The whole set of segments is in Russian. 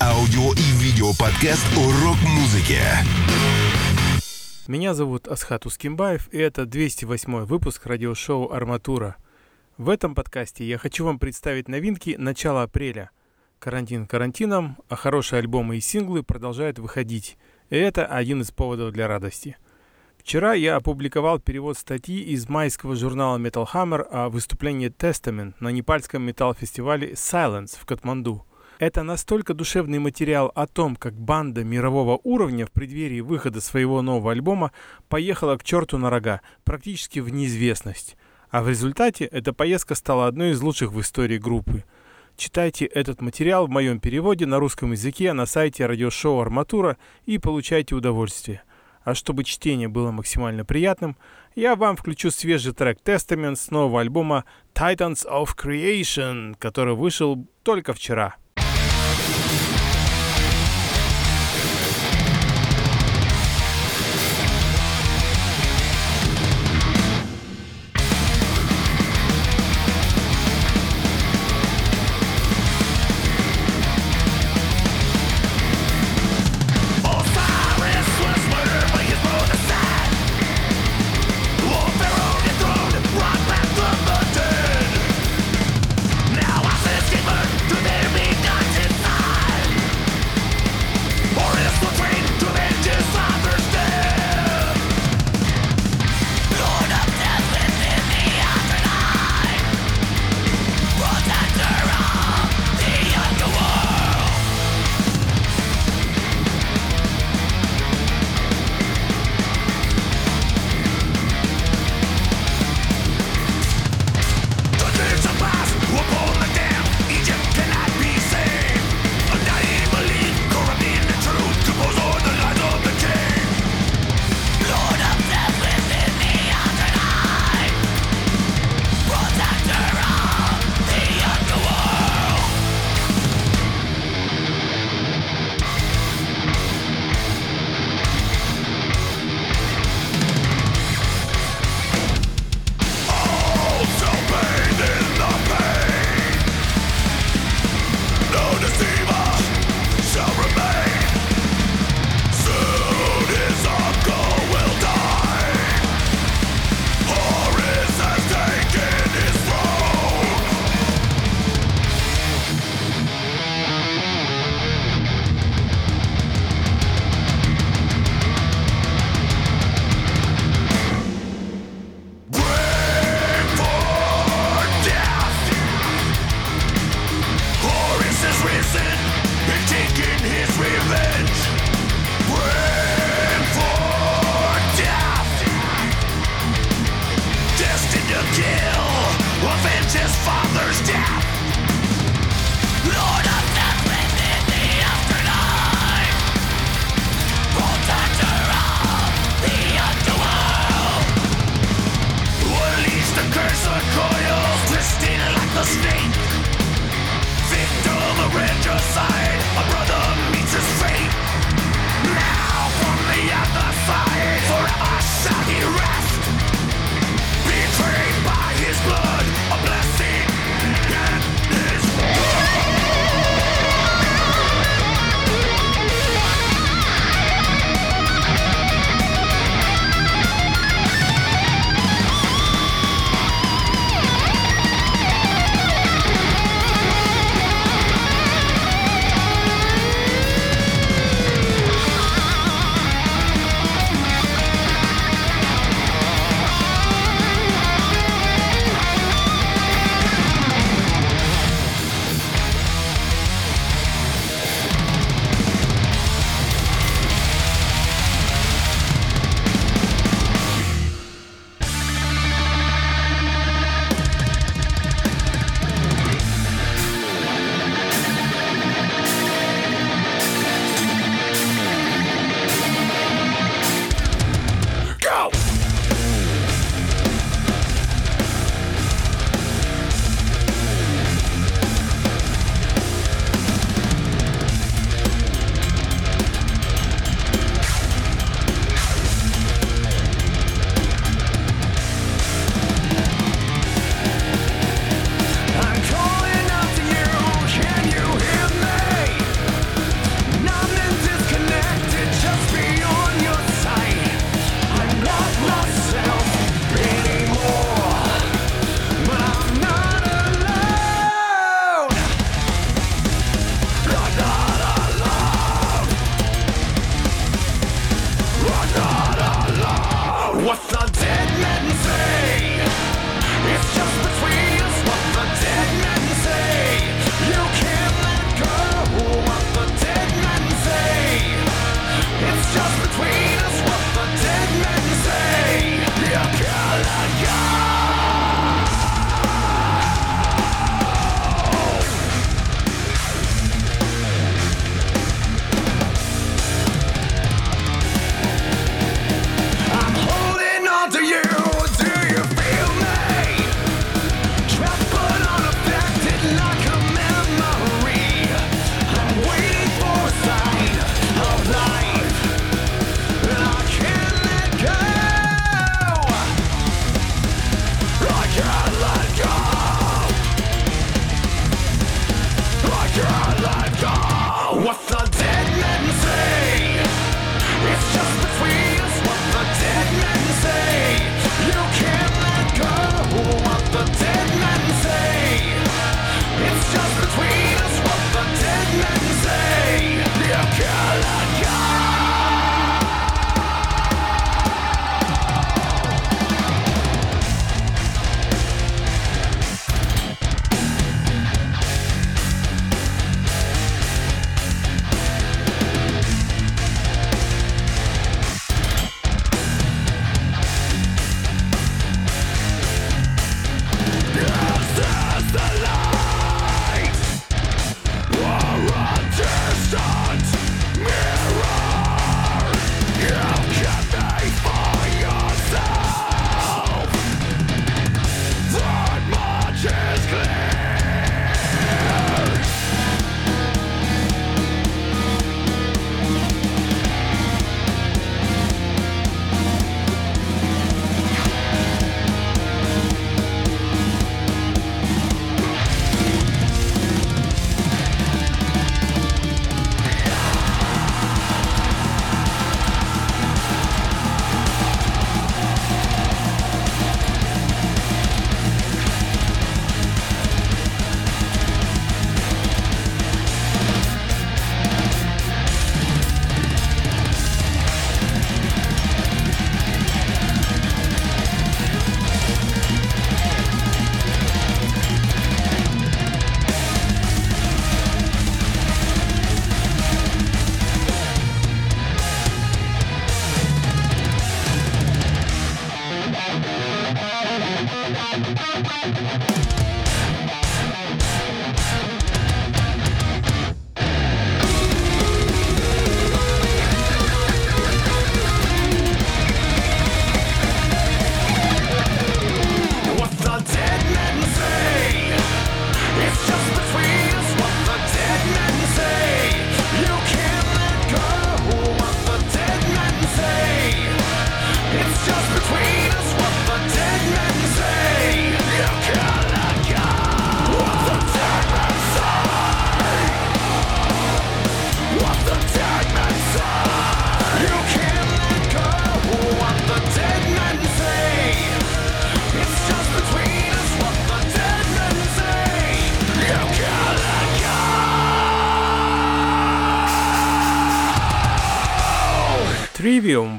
аудио и видео-подкаст о рок-музыке. Меня зовут Асхат Ускимбаев, и это 208 выпуск радиошоу «Арматура». В этом подкасте я хочу вам представить новинки начала апреля. Карантин карантином, а хорошие альбомы и синглы продолжают выходить. И это один из поводов для радости – Вчера я опубликовал перевод статьи из майского журнала Metal Hammer о выступлении Testament на непальском металл-фестивале Silence в Катманду. Это настолько душевный материал о том, как банда мирового уровня в преддверии выхода своего нового альбома поехала к черту на рога, практически в неизвестность. А в результате эта поездка стала одной из лучших в истории группы. Читайте этот материал в моем переводе на русском языке на сайте радиошоу «Арматура» и получайте удовольствие. А чтобы чтение было максимально приятным, я вам включу свежий трек Testament с нового альбома Titans of Creation, который вышел только вчера.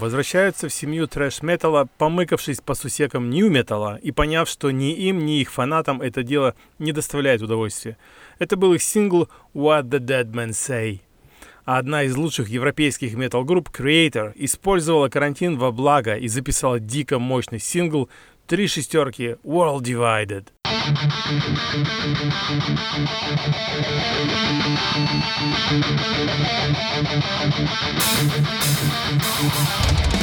Возвращаются в семью трэш-металла, помыкавшись по сусекам нью-металла и поняв, что ни им, ни их фанатам это дело не доставляет удовольствия. Это был их сингл «What the Dead Men Say». А одна из лучших европейских метал-групп Creator использовала карантин во благо и записала дико мощный сингл «Три шестерки World Divided». Holy light,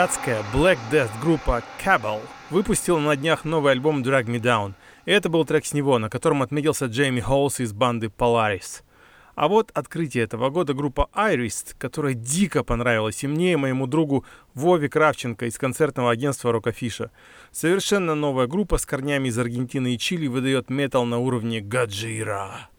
Датская Black Death группа Cabal выпустила на днях новый альбом Drag Me Down. И это был трек с него, на котором отметился Джейми Холлс из банды Polaris. А вот открытие этого года группа Iris, которая дико понравилась и мне, и моему другу Вове Кравченко из концертного агентства Рокофиша. Совершенно новая группа с корнями из Аргентины и Чили выдает метал на уровне Гаджира.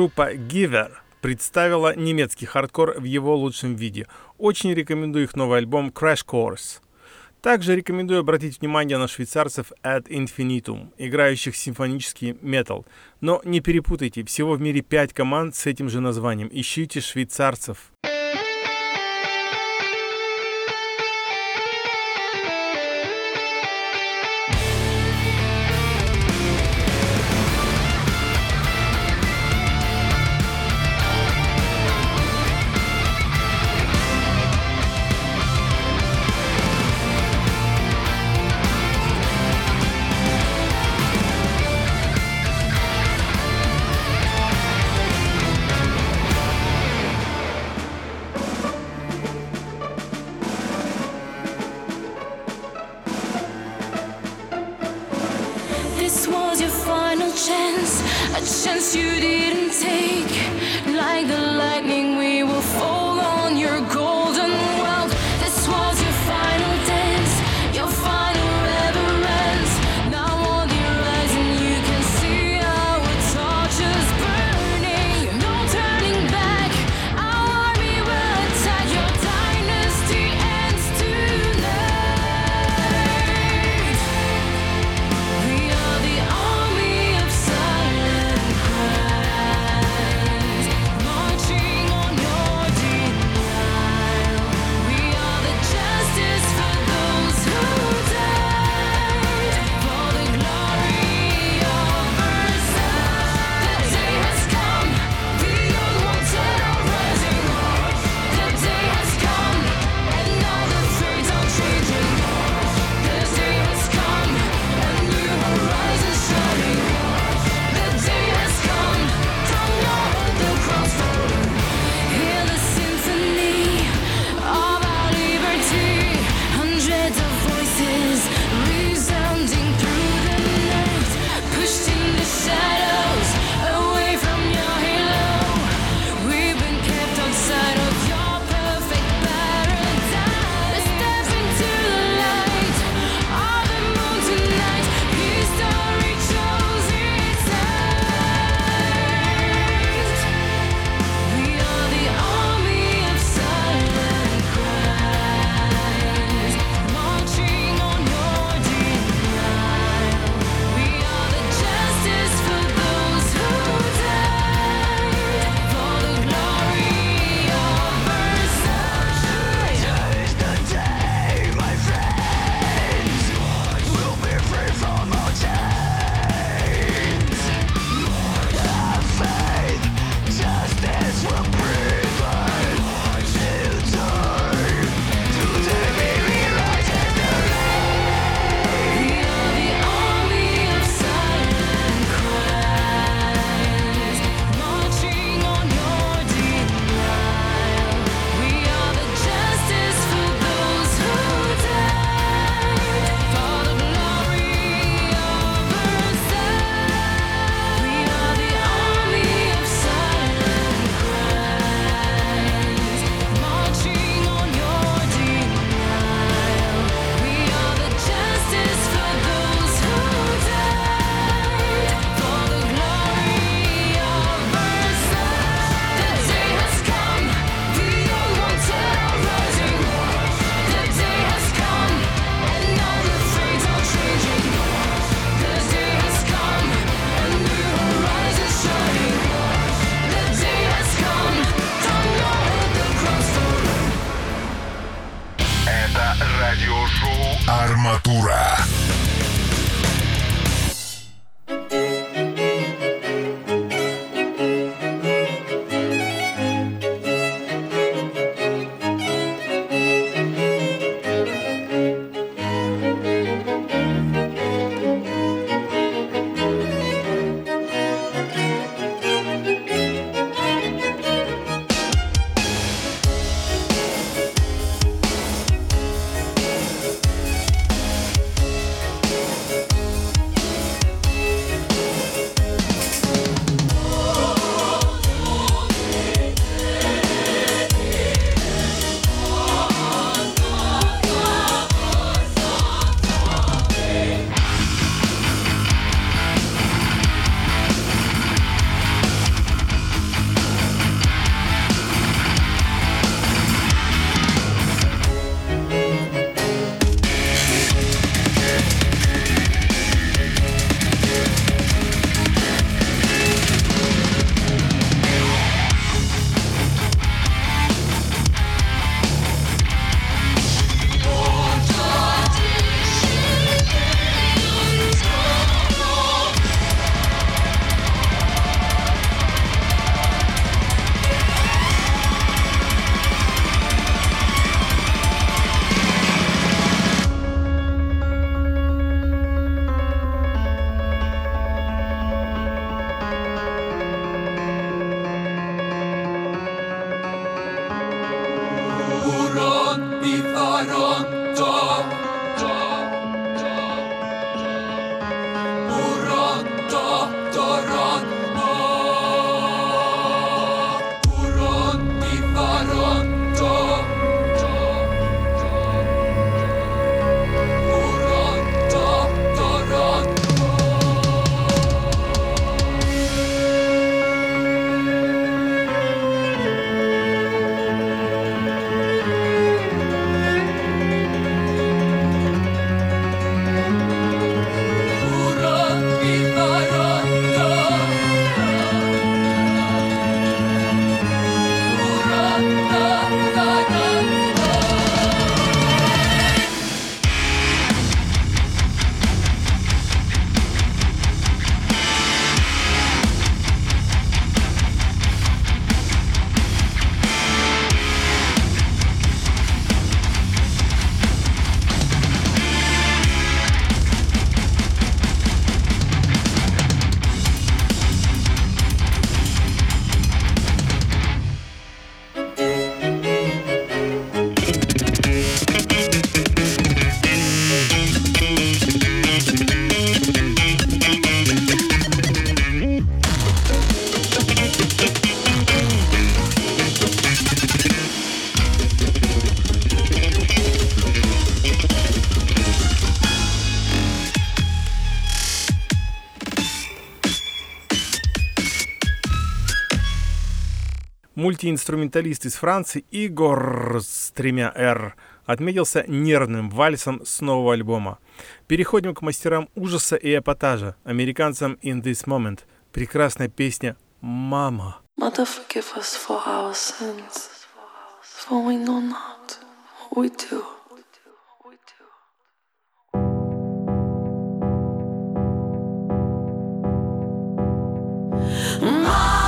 Группа Giver представила немецкий хардкор в его лучшем виде. Очень рекомендую их новый альбом Crash Course. Также рекомендую обратить внимание на швейцарцев Ad Infinitum, играющих симфонический метал. Но не перепутайте, всего в мире 5 команд с этим же названием. Ищите швейцарцев. Радиошоу «Арматура». мультиинструменталист из Франции Игорь с тремя «Р» отметился нервным вальсом с нового альбома. Переходим к мастерам ужаса и эпатажа, американцам «In This Moment». Прекрасная песня «Мама». Mother, forgive us for our sins, for we know not what we do. Mom!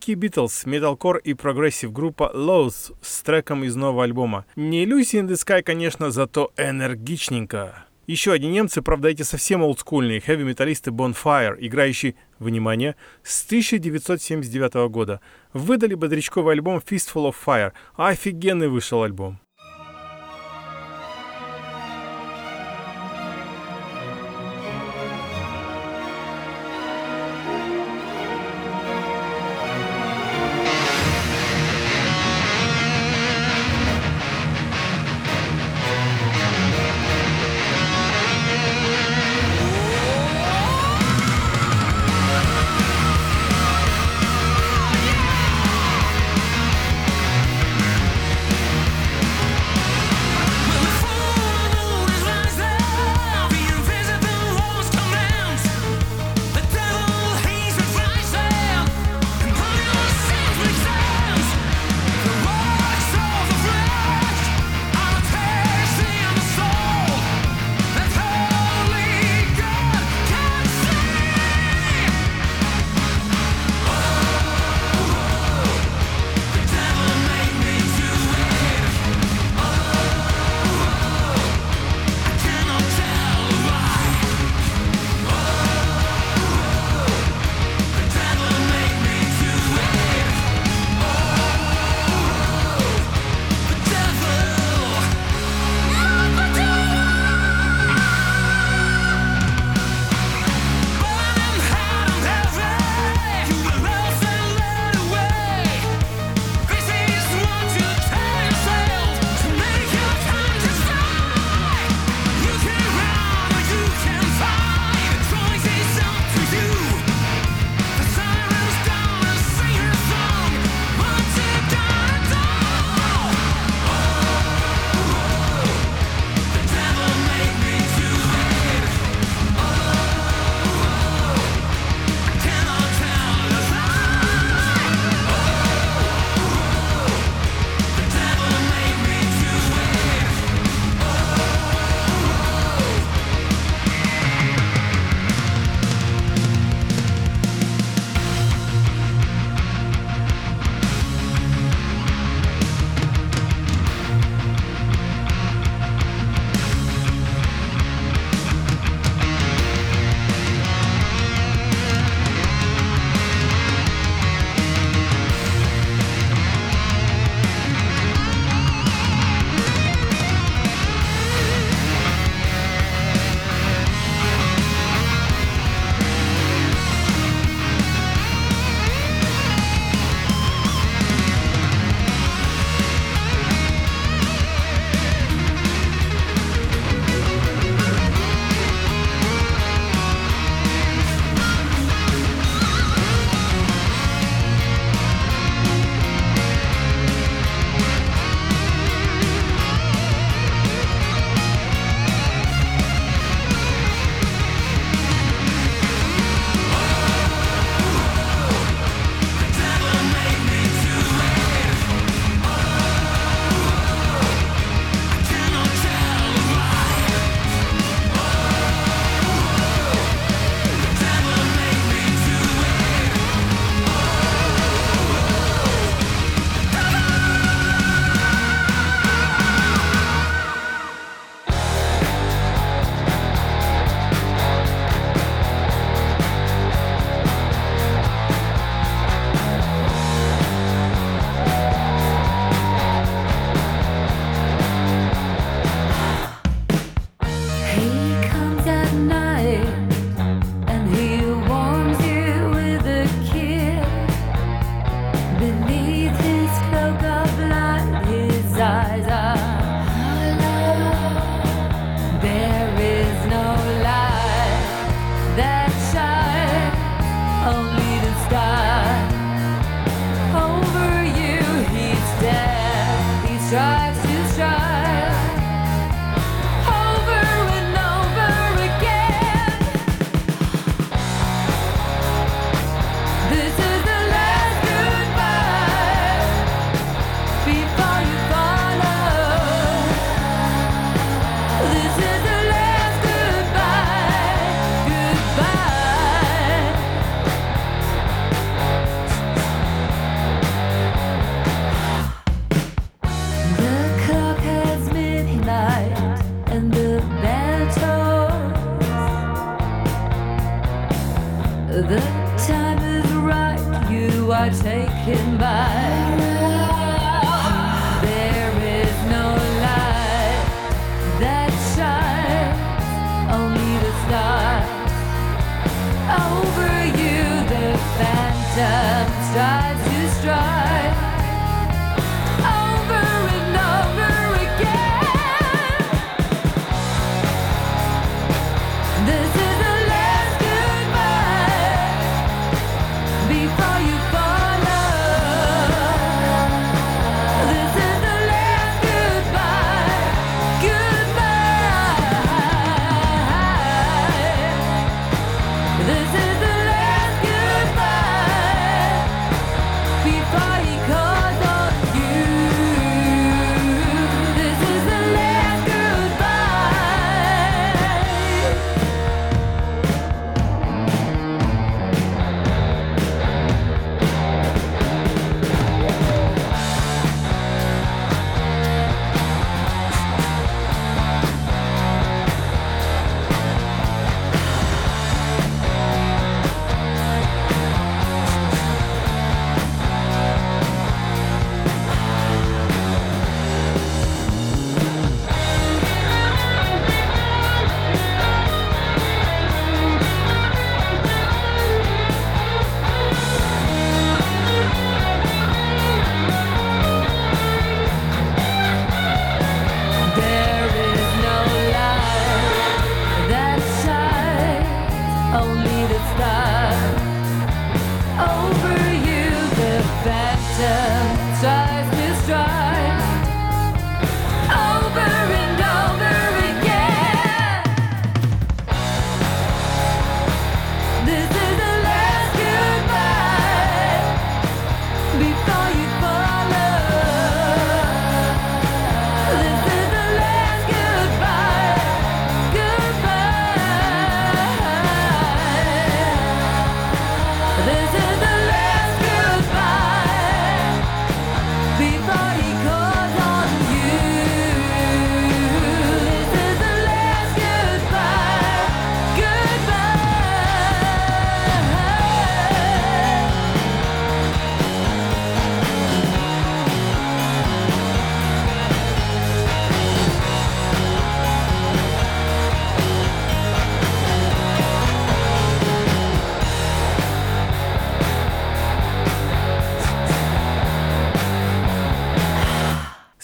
Земляки Битлз, металкор и progressive группа Loathe с треком из нового альбома. Не Lucy in the Sky, конечно, зато энергичненько. Еще одни немцы, правда, эти совсем олдскульные, хэви-металлисты Bonfire, играющие, внимание, с 1979 года. Выдали бодрячковый альбом Fistful of Fire. Офигенный вышел альбом.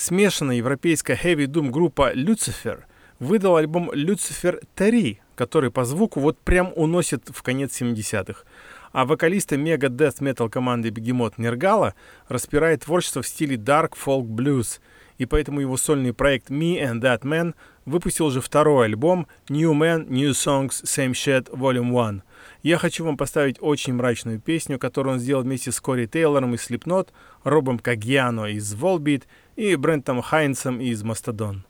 Смешанная европейская heavy doom группа Lucifer выдал альбом Lucifer 3, который по звуку вот прям уносит в конец 70-х. А вокалиста мега death metal команды Бегемот Нергала распирает творчество в стиле Dark Folk Blues, и поэтому его сольный проект Me and That Man выпустил уже второй альбом New Man, New Songs, Same Shit, Volume 1. Я хочу вам поставить очень мрачную песню, которую он сделал вместе с Кори Тейлором из Slipknot, Робом Кагьяно из Volbeat и Брентом Хайнсом из Мастодон.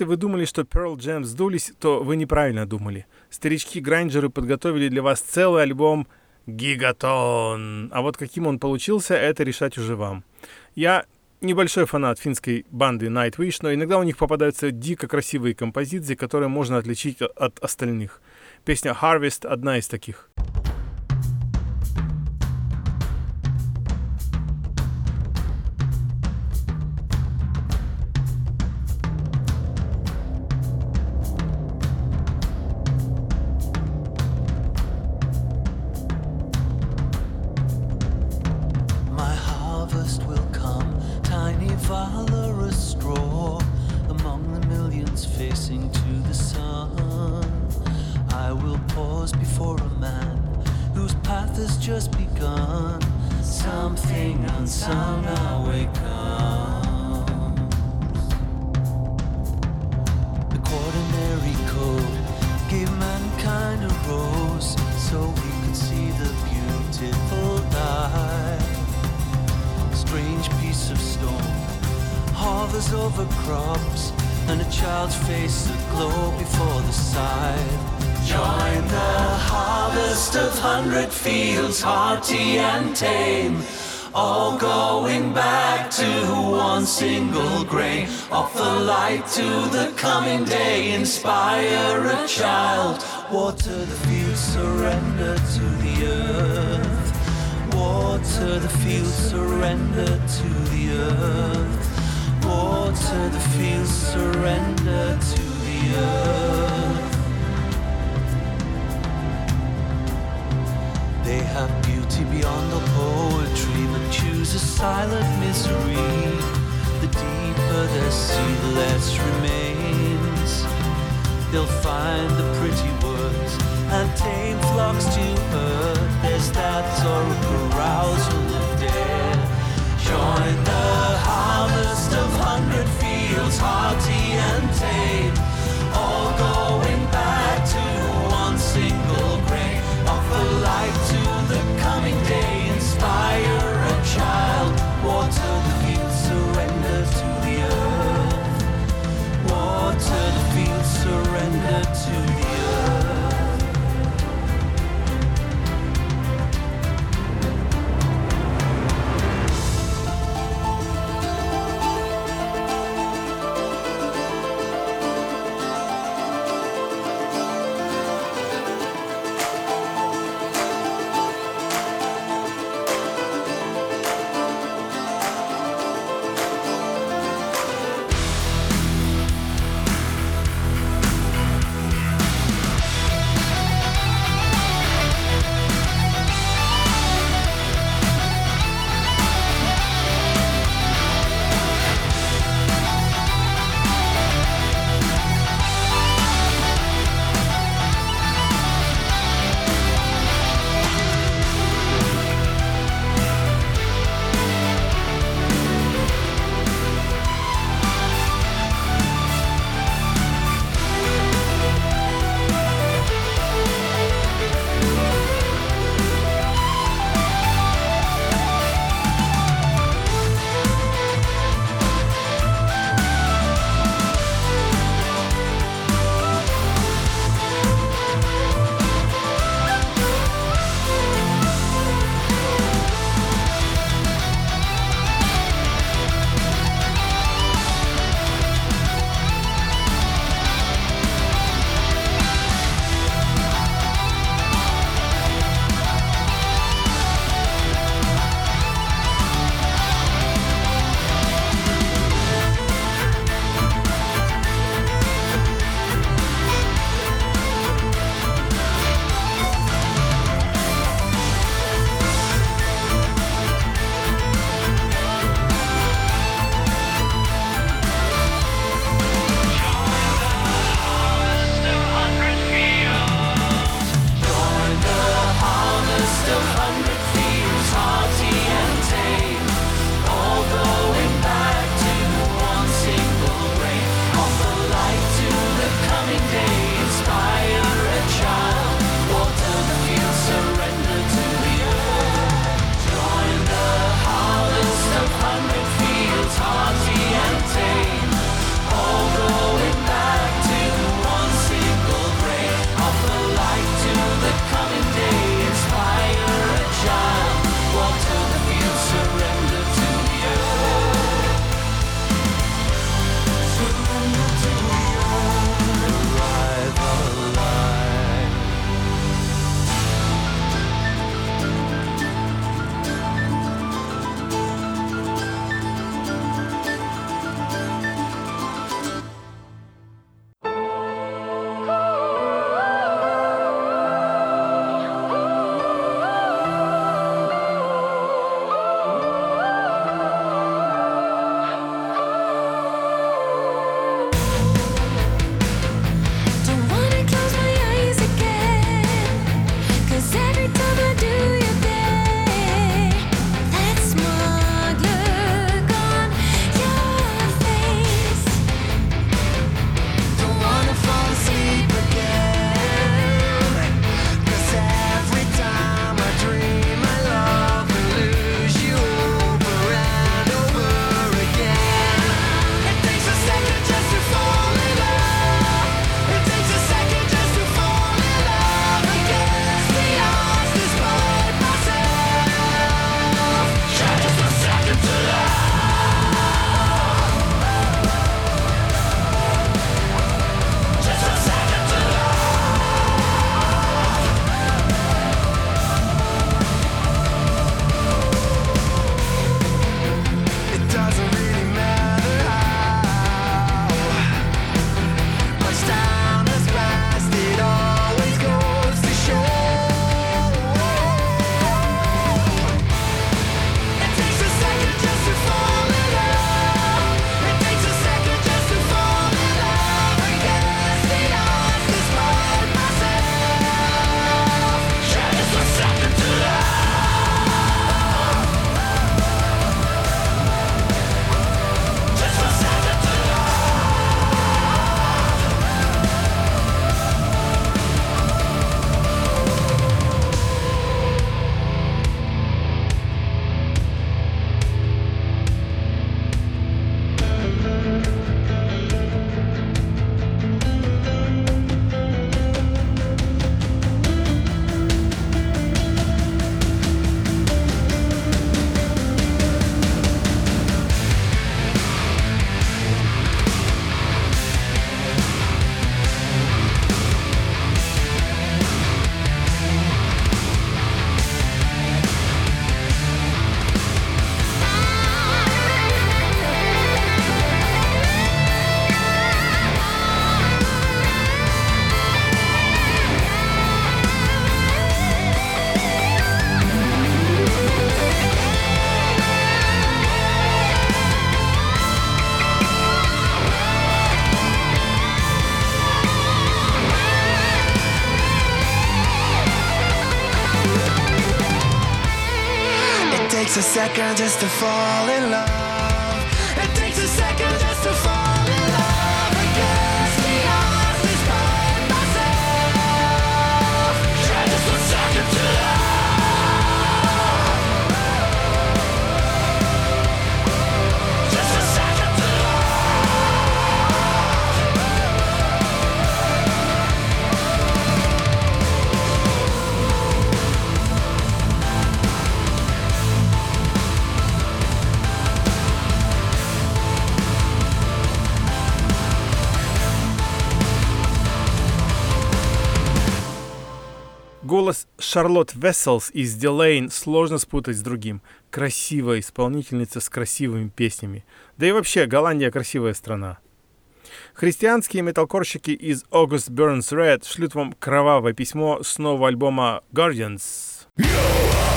Если вы думали, что Pearl Jam сдулись, то вы неправильно думали. Старички-грайнджеры подготовили для вас целый альбом «Гигатон». А вот каким он получился, это решать уже вам. Я небольшой фанат финской банды Nightwish, но иногда у них попадаются дико красивые композиции, которые можно отличить от остальных. Песня Harvest одна из таких. The sun. I will pause before a man whose path has just begun. Something unsung awakens. The quaternary code gave mankind a rose so we could see the beautiful die strange piece of stone hovers over crops and a child's face aglow before the side. Join the harvest of hundred fields, hearty and tame. All going back to one single grain. Offer light to the coming day. Inspire a child. Water the fields, surrender to the earth. Water the fields, surrender to the earth. Water the fields, surrender to the earth. They have beauty beyond all poetry, but choose a silent misery. The deeper their sea, the less remains. They'll find the pretty words and tame flocks to herd. There's that or carousal of dead. Join the harvest of hundred fields, hearty and tame. Just to fall in love. Шарлотт Весселс из Дилейн сложно спутать с другим. Красивая исполнительница с красивыми песнями. Да и вообще, Голландия красивая страна. Христианские металкорщики из August Burns Red шлют вам кровавое письмо с нового альбома Guardians. Somebody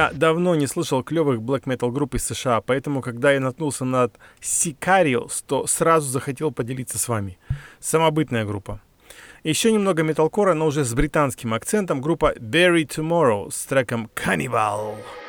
Я давно не слышал клевых black metal групп из США, поэтому, когда я наткнулся на Sicarios, то сразу захотел поделиться с вами. Самобытная группа. Еще немного металкора, но уже с британским акцентом, группа Bury Tomorrow с треком Cannibal. How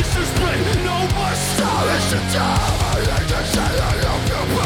This has been no more stories to tell I like to say I love you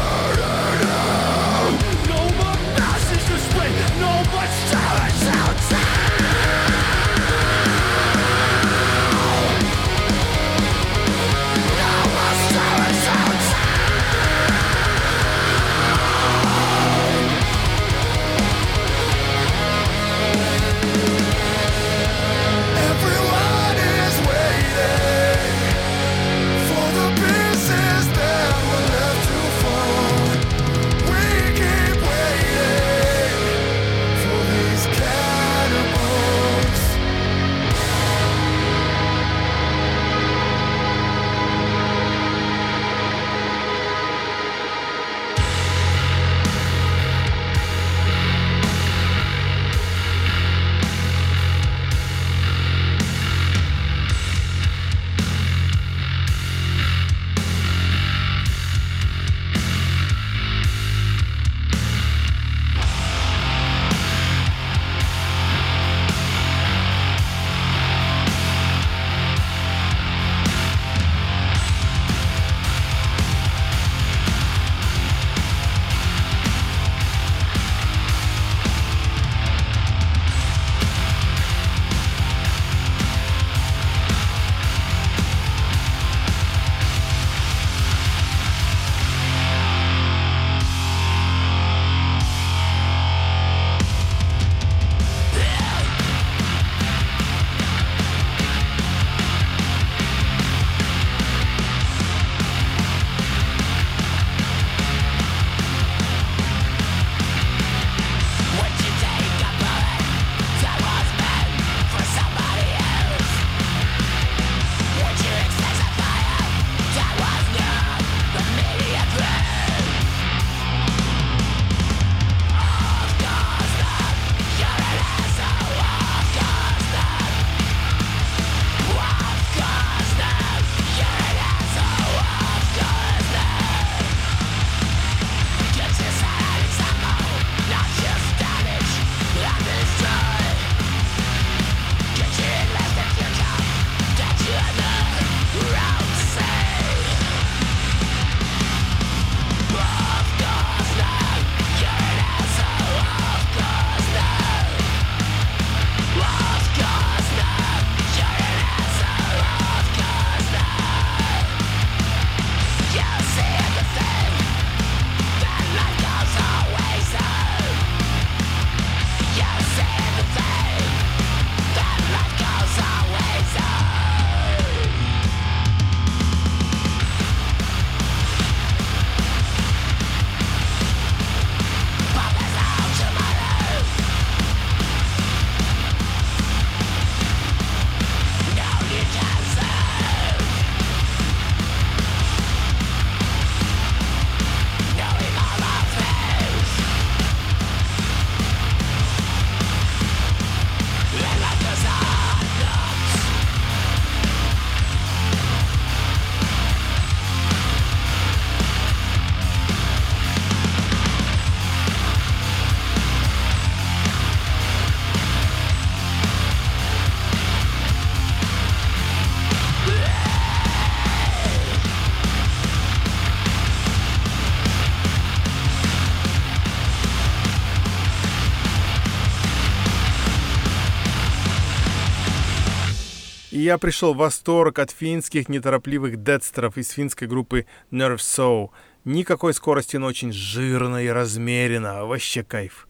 я пришел в восторг от финских неторопливых дедстеров из финской группы Nerve Soul. Никакой скорости, но очень жирно и размеренно. Вообще кайф.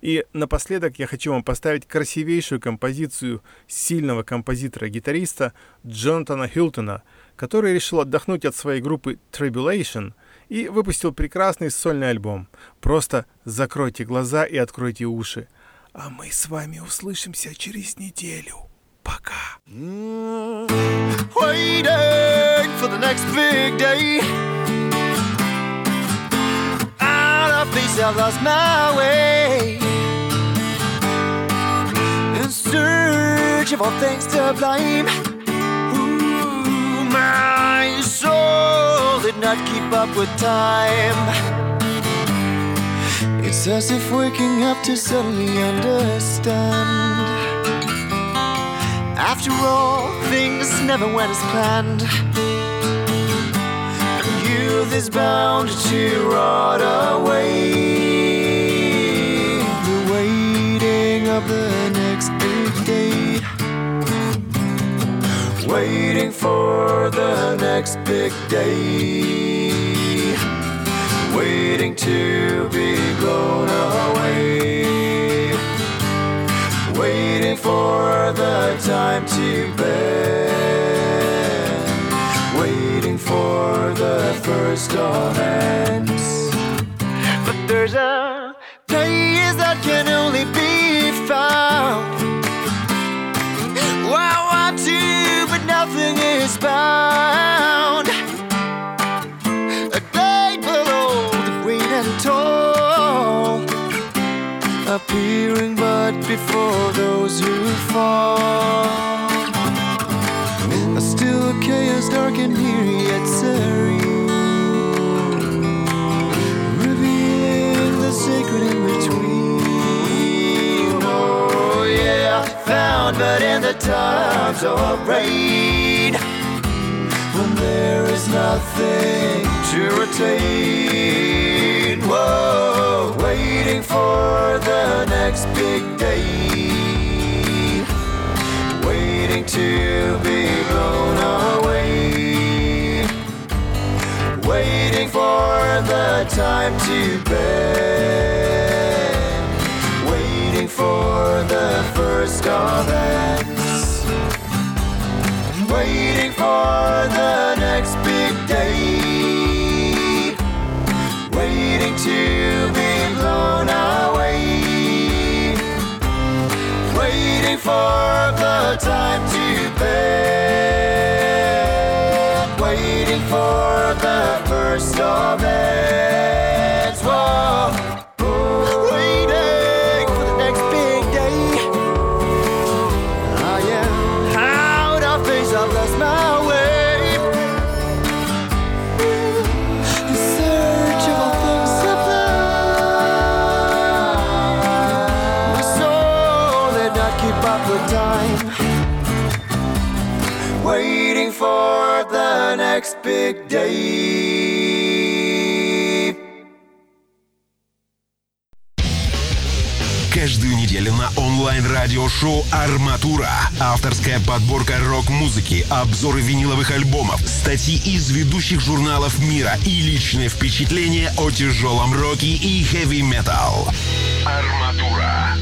И напоследок я хочу вам поставить красивейшую композицию сильного композитора-гитариста Джонатана Хилтона, который решил отдохнуть от своей группы Tribulation и выпустил прекрасный сольный альбом. Просто закройте глаза и откройте уши. А мы с вами услышимся через неделю. Пока. Waiting for the next big day. Out of place, I've lost my way. In search of all things to blame. Ooh, my soul did not keep up with time. It's as if waking up to suddenly understand. After all, things never went as planned. And youth is bound to rot away. The waiting of the next big day. Waiting for the next big day. Waiting to be blown away for the time to bend, waiting for the first of ends. But there's a place that can only be found. I want to, but nothing is bound. Who fall. A still chaos dark and eerie yet serene, revealing the sacred in between. Oh yeah, found but in the times of rain, when there is nothing to retain. Whoa, waiting for the next big Waiting to be blown away. Waiting for the time to bend. Waiting for the first of ends. Waiting for the next big day waiting to for the time to bend. Waiting for the first of ends. Whoa. Big. Каждую неделю на онлайн-радиошоу «Арматура». Авторская подборка рок-музыки, обзоры виниловых альбомов, статьи из ведущих журналов мира и личные впечатления о тяжелом роке и хэви-метал. «Арматура».